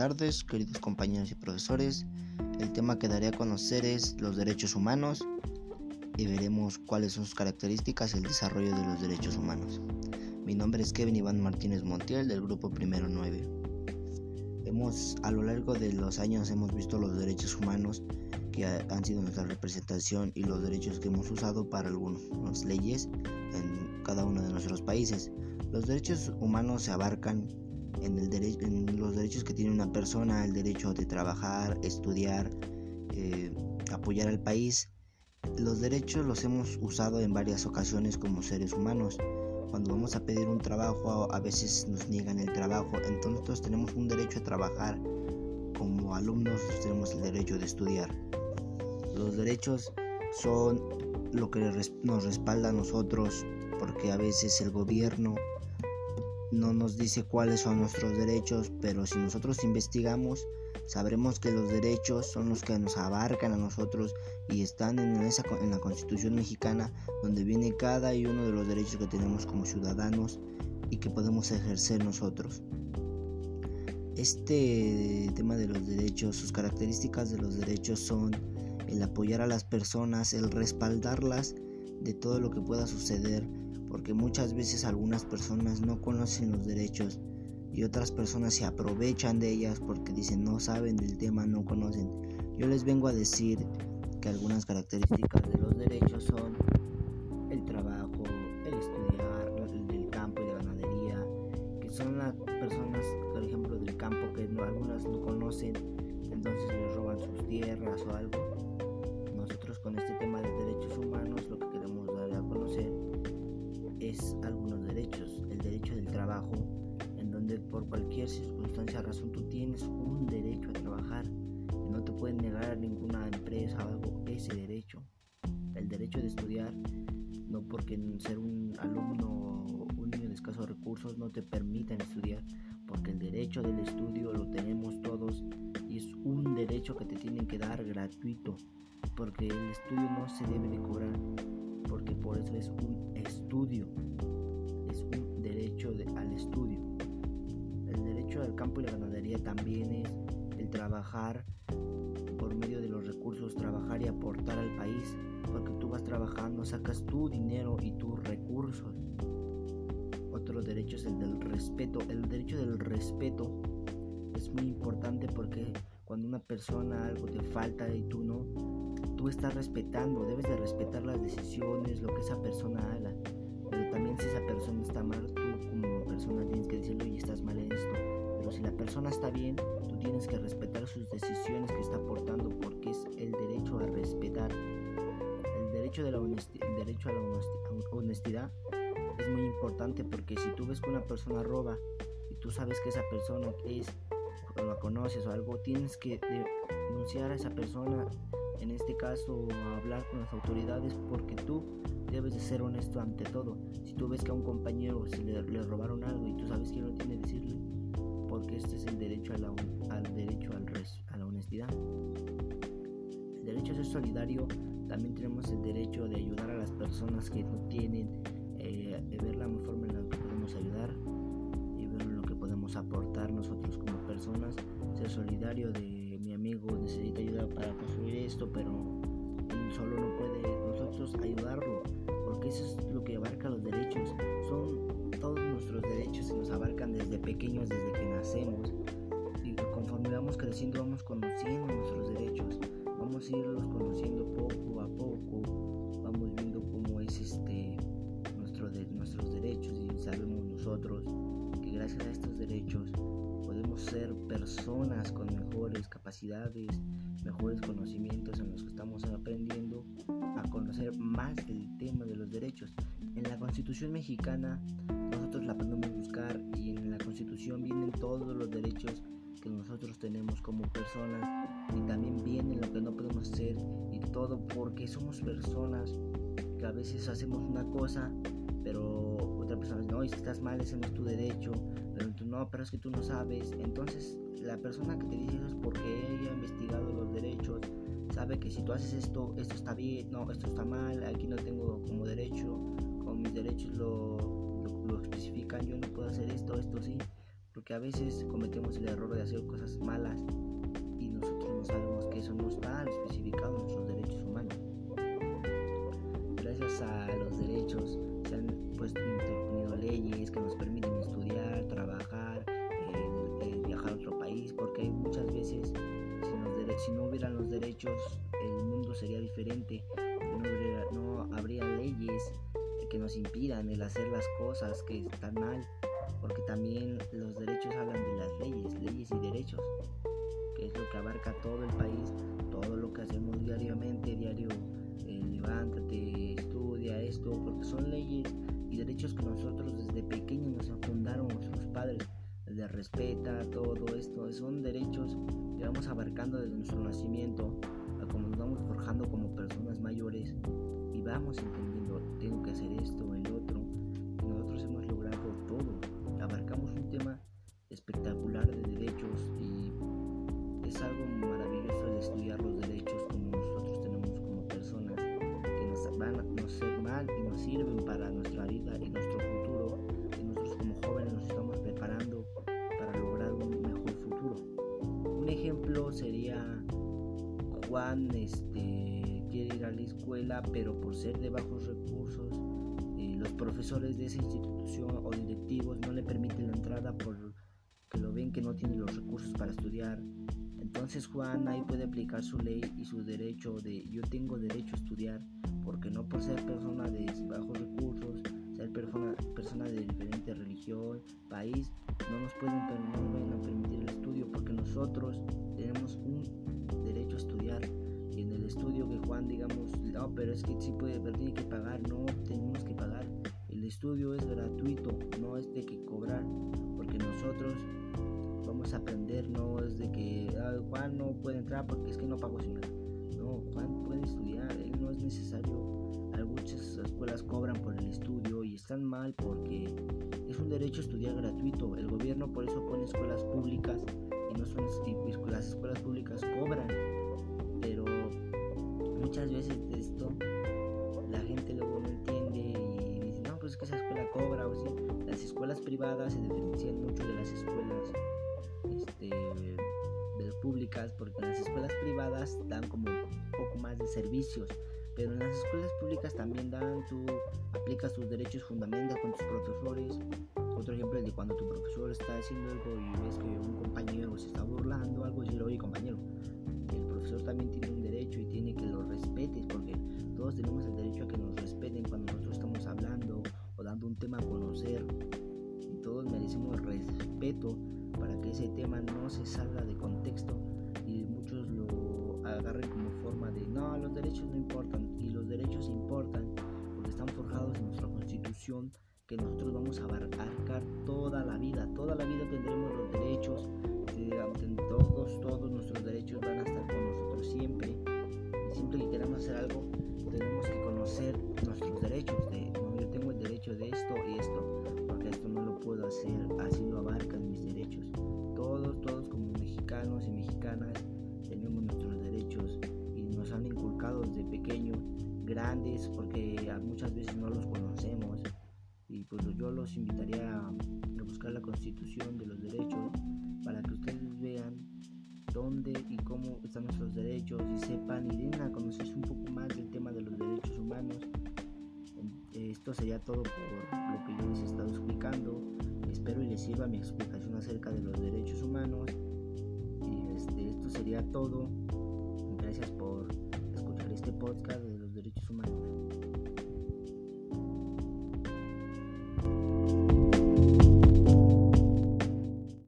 tardes, queridos compañeros y profesores. El tema que daré a conocer es los derechos humanos y veremos cuáles son sus características y el desarrollo de los derechos humanos. Mi nombre es Kevin Iván Martínez Montiel del grupo Primero 9. Hemos, a lo largo de los años hemos visto los derechos humanos que han sido nuestra representación y los derechos que hemos usado para algunas leyes en cada uno de nuestros países. Los derechos humanos se abarcan en, el en los que tiene una persona, el derecho de trabajar, estudiar, eh, apoyar al país. Los derechos los hemos usado en varias ocasiones como seres humanos. Cuando vamos a pedir un trabajo, a veces nos niegan el trabajo, entonces tenemos un derecho a trabajar. Como alumnos tenemos el derecho de estudiar. Los derechos son lo que nos respalda a nosotros, porque a veces el gobierno no nos dice cuáles son nuestros derechos, pero si nosotros investigamos, sabremos que los derechos son los que nos abarcan a nosotros y están en, esa, la Constitución mexicana, donde viene cada y uno de los derechos que tenemos como ciudadanos y que podemos ejercer nosotros. Este tema de los derechos, sus características de los derechos son el apoyar a las personas, el respaldarlas de todo lo que pueda suceder porque muchas veces algunas personas no conocen los derechos y otras personas se aprovechan de ellas porque dicen no saben del tema, no conocen. Yo les vengo a decir que algunas características de los derechos son el trabajo, el estudiar, el del campo y de ganadería, que son las personas, por ejemplo, del campo que algunas no conocen, entonces les roban sus tierras o algo. Trabajo, en donde por cualquier circunstancia, razón, tú tienes un derecho a trabajar. Y no te pueden negar a ninguna empresa o ese derecho. El derecho de estudiar, no porque ser un alumno o un niño de escasos recursos no te permitan estudiar, porque el derecho del estudio lo tenemos todos y es un derecho que te tienen que dar gratuito, porque el estudio no se debe de cobrar porque por eso es un estudio, es un derecho al estudio. El derecho al campo y la ganadería también es el trabajar por medio de los recursos, trabajar y aportar al país, porque tú vas trabajando, sacas tu dinero y tus recursos. Otro derecho es el del respeto. El derecho del respeto es muy importante porque cuando una persona algo te falta y tú no, tú estás respetando, debes de respetar las decisiones, lo que esa persona haga. Pero también si esa persona está mal, persona tienes que decirle, oye, estás mal en esto. Pero si la persona está bien, tú tienes que respetar sus decisiones que está aportando porque es el derecho a respetar. El derecho, de la el derecho a la honestidad es muy importante porque si tú ves que una persona roba y tú sabes que esa persona es o la conoces o algo, tienes que denunciar a esa persona en este caso hablar con las autoridades porque tú debes de ser honesto ante todo. Si tú ves que a un compañero se le, robaron algo y tú sabes que no tiene decirle, porque este es el derecho a al derecho al a la honestidad. El derecho a ser solidario, también tenemos el derecho de ayudar a las personas que no tienen, eh, de ver la forma en la que podemos ayudar y ver lo que podemos aportar nosotros como personas, ser solidario de necesita ayuda para construir esto, pero solo no puede nosotros ayudarlo, porque eso es lo que abarca los derechos. Son todos nuestros derechos y nos abarcan desde pequeños, desde que nacemos. Y conforme vamos creciendo, vamos conociendo nuestros derechos, vamos a irlos conociendo poco a poco, vamos viendo cómo es este nuestro de, nuestros derechos y sabemos nosotros que gracias a estos derechos podemos ser personas con mejores capacidades, mejores conocimientos en los que estamos aprendiendo a conocer más el tema de los derechos. En la Constitución mexicana nosotros la podemos buscar y en la Constitución vienen todos los derechos que nosotros tenemos como personas y también viene lo que no podemos hacer y todo porque somos personas que a veces hacemos una cosa pero otra persona dice, no, si estás mal, ese no es tu derecho, pero no, pero es que tú no sabes. Entonces, la persona que te dice eso es porque ella ha investigado los derechos, sabe que si tú haces esto, esto está bien, no, esto está mal, aquí no tengo como derecho, con mis derechos lo, lo, especifican, yo no puedo hacer esto, esto sí. porque a veces cometemos el error de hacer cosas malas y nosotros no sabemos que eso no está especificado en nuestros derechos humanos. Gracias a los derechos no, habría leyes que nos impidan el hacer las cosas que están mal porque también los derechos hablan de las leyes, leyes y derechos, que es lo que abarca todo el país, todo lo que hacemos diariamente, diario, eh, levántate, estudia esto, porque son leyes y derechos que nosotros desde pequeños nos fundaron nuestros padres, desde respeta, todo esto, son derechos que vamos abarcando desde nuestro nacimiento, como nos vamos forjando como personas mayores y vamos entendiendo, tengo que hacer esto, el otro, y nosotros hemos logrado todo. Abarcamos un tema espectacular de derechos y es algo maravilloso el estudiar los derechos como nosotros tenemos como personas que nos van nos mal y nos sirven para nuestra Juan este quiere ir a la escuela pero por ser de bajos recursos los profesores de esa institución o directivos no le permiten la entrada porque lo ven que no tiene los recursos para estudiar. Entonces Juan ahí puede aplicar su ley y su derecho de yo tengo derecho a estudiar porque no por ser persona de bajos recursos, ser persona, persona de diferente religión, país, no nos pueden no permitir el estudio porque nosotros digamos, no, pero es que sí puede, pero tiene que pagar, no, tenemos que pagar estudio es gratuito, no es de que cobrar, porque nosotros vamos a aprender, no es de que Juan no puede entrar porque es que no sin nada. No, Juan puede estudiar, él no es necesario. Algunas escuelas cobran por el estudio y están mal porque es un derecho estudiar gratuito. El gobierno por eso pone escuelas públicas y no son las escuelas públicas cobran, pero muchas veces de esto la gente luego no entiende que esa escuela cobra o sí. Las escuelas privadas se diferencian mucho de las escuelas este, públicas porque las escuelas privadas dan como un poco más de servicios pero en las escuelas públicas también dan, tú aplicas tus derechos fundamentales con tus profesores. Otro ejemplo es de cuando tu profesor está haciendo algo y ves que un compañero se está burlando, algo y oye compañero, para que ese tema no se salga de contexto y muchos lo agarren como forma de no, los derechos no importan y los derechos importan porque están forjados en nuestra constitución que nosotros vamos a abarcar toda la vida, toda la vida tendremos los derechos, todos, todos nuestros derechos van a estar con nosotros siempre. Siempre que queramos hacer algo, tenemos que conocer yo los invitaría a, buscar la constitución de los derechos para que ustedes vean dónde y cómo están nuestros derechos y sepan y den a conocerse un poco más del tema de los derechos humanos esto sería todo por lo que yo les he estado explicando. Espero y les sirva mi explicación acerca de los derechos humanos. Y este, esto sería todo. Gracias por escuchar este podcast de los derechos humanos.